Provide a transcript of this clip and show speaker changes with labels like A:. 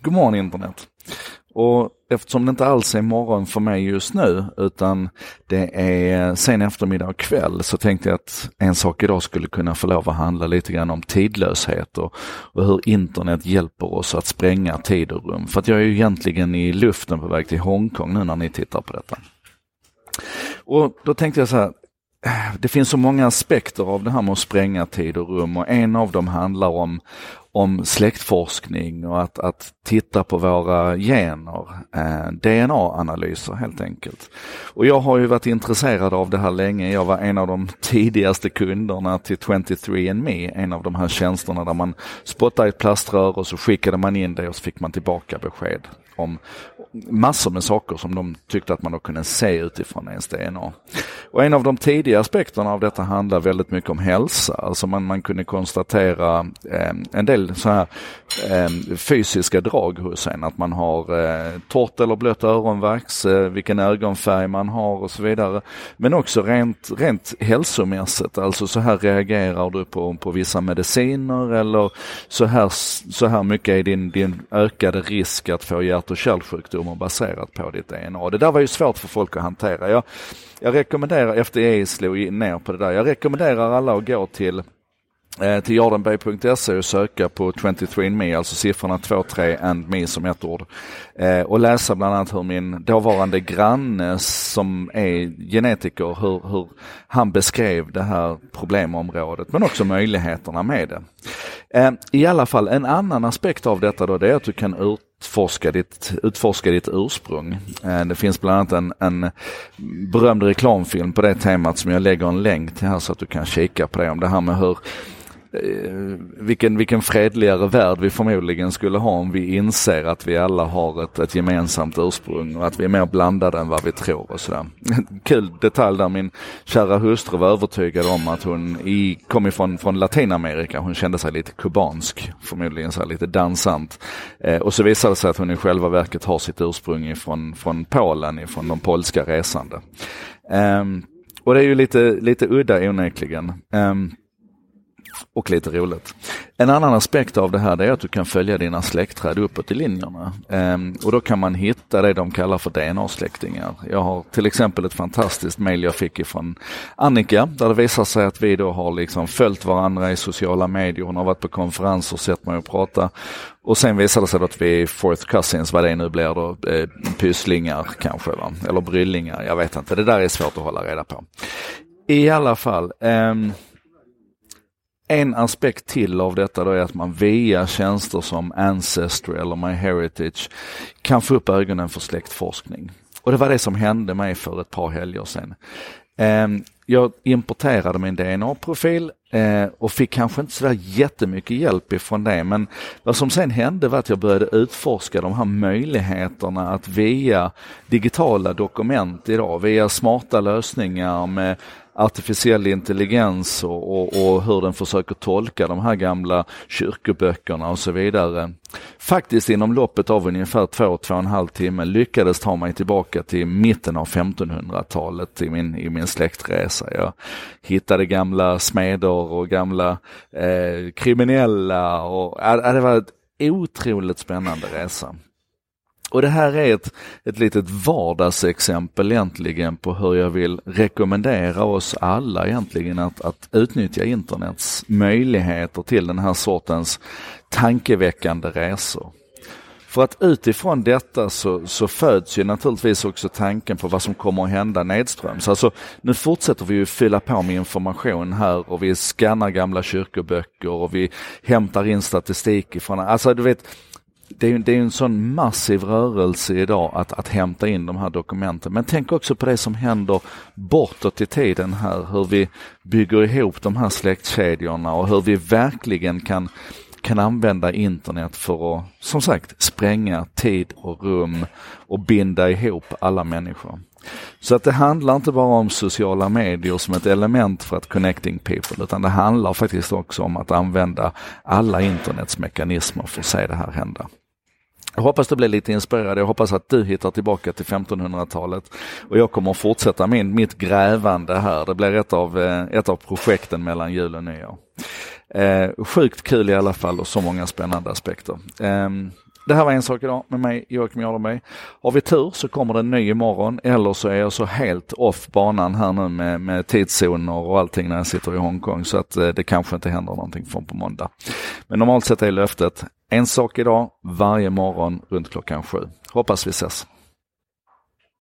A: God morgon internet. Och eftersom det inte alls är morgon för mig just nu utan det är sen eftermiddag och kväll så tänkte jag att en sak idag skulle kunna få lov att handla lite grann om tidlöshet och, och hur internet hjälper oss att spränga tid och rum. För att jag är ju egentligen i luften på väg till Hongkong nu när ni tittar på detta. Och då tänkte jag så här, det finns så många aspekter av det här med att spränga tid och rum och en av dem handlar om, om släktforskning och att, att titta på våra gener, eh, DNA-analyser helt enkelt. Och jag har ju varit intresserad av det här länge. Jag var en av de tidigaste kunderna till 23andMe, en av de här tjänsterna där man spottade i ett plaströr och så skickade man in det och så fick man tillbaka besked om massor med saker som de tyckte att man då kunde se utifrån ens DNA. Och en av de tidiga aspekterna av detta handlar väldigt mycket om hälsa. Alltså man, man kunde konstatera eh, en del så här eh, fysiska drag hos en. Att man har eh, torrt eller blött öronvax, eh, vilken ögonfärg man har och så vidare. Men också rent, rent hälsomässigt, alltså så här reagerar du på, på vissa mediciner eller så här, så här mycket är din, din ökade risk att få hjärt och kärlsjukdomar baserat på ditt DNA. Det där var ju svårt för folk att hantera. Jag, jag rekommenderar, FDA slog ner på det där, jag rekommenderar alla att gå till Eh, till Jardenberg.se och söka på 23andMe, alltså siffrorna 23 and me som ett ord. Eh, och läsa bland annat hur min dåvarande granne som är genetiker, hur, hur han beskrev det här problemområdet men också möjligheterna med det. Eh, I alla fall en annan aspekt av detta då det är att du kan utforska ditt, utforska ditt ursprung. Det finns bland annat en, en berömd reklamfilm på det temat som jag lägger en länk till här så att du kan kika på det om det här med hur Eh, vilken, vilken fredligare värld vi förmodligen skulle ha om vi inser att vi alla har ett, ett gemensamt ursprung och att vi är mer blandade än vad vi tror och sådär. Kul detalj där min kära hustru var övertygad om att hon i, kom ifrån från Latinamerika. Hon kände sig lite kubansk, förmodligen så lite dansant. Eh, och så visade det sig att hon i själva verket har sitt ursprung ifrån från Polen, ifrån de polska resande. Eh, och det är ju lite, lite udda onekligen. Um, och lite roligt. En annan aspekt av det här är att du kan följa dina släktträd uppåt i linjerna. Ehm, och då kan man hitta det de kallar för DNA-släktingar. Jag har till exempel ett fantastiskt mail jag fick ifrån Annika där det visar sig att vi då har liksom följt varandra i sociala medier. Hon har varit på konferenser och sett mig och prata. Och sen visar det sig att vi är fourth cousins, vad det nu blir då, eh, pysslingar kanske, va? eller bryllingar, jag vet inte. Det där är svårt att hålla reda på. I alla fall, um, en aspekt till av detta då är att man via tjänster som Ancestry eller MyHeritage kan få upp ögonen för släktforskning. Och det var det som hände mig för ett par helger sedan. Ehm, jag importerade min DNA-profil eh, och fick kanske inte sådär jättemycket hjälp ifrån det men vad som sen hände var att jag började utforska de här möjligheterna att via digitala dokument idag, via smarta lösningar med artificiell intelligens och, och, och, hur den försöker tolka de här gamla kyrkoböckerna och så vidare. Faktiskt inom loppet av ungefär två, två och en halv timme lyckades ta mig tillbaka till mitten av 1500-talet i min, i min släktresa. Jag hittade gamla smeder och gamla eh, kriminella och äh, det var ett otroligt spännande resa. Och det här är ett, ett litet vardagsexempel egentligen på hur jag vill rekommendera oss alla egentligen att, att utnyttja internets möjligheter till den här sortens tankeväckande resor. För att utifrån detta så, så föds ju naturligtvis också tanken på vad som kommer att hända nedströms. Alltså nu fortsätter vi ju fylla på med information här och vi skannar gamla kyrkoböcker och vi hämtar in statistik ifrån, alltså du vet det är, det är en sån massiv rörelse idag att, att hämta in de här dokumenten. Men tänk också på det som händer bortåt i tiden här, hur vi bygger ihop de här släktkedjorna och hur vi verkligen kan, kan använda internet för att, som sagt, spränga tid och rum och binda ihop alla människor. Så att det handlar inte bara om sociala medier som ett element för att connecting people, utan det handlar faktiskt också om att använda alla internets mekanismer för att se det här hända. Jag hoppas du blir lite inspirerad. Jag hoppas att du hittar tillbaka till 1500-talet. Och jag kommer att fortsätta min, mitt grävande här. Det blir ett av, eh, ett av projekten mellan jul och nyår. Eh, sjukt kul i alla fall och så många spännande aspekter. Eh, det här var En sak idag med mig Joakim Jardenberg. Har vi tur så kommer det en ny imorgon eller så är jag så helt off banan här nu med, med tidszoner och allting när jag sitter i Hongkong så att eh, det kanske inte händer någonting från på måndag. Men normalt sett är löftet En sak idag varje morgon runt klockan sju. Hoppas vi ses.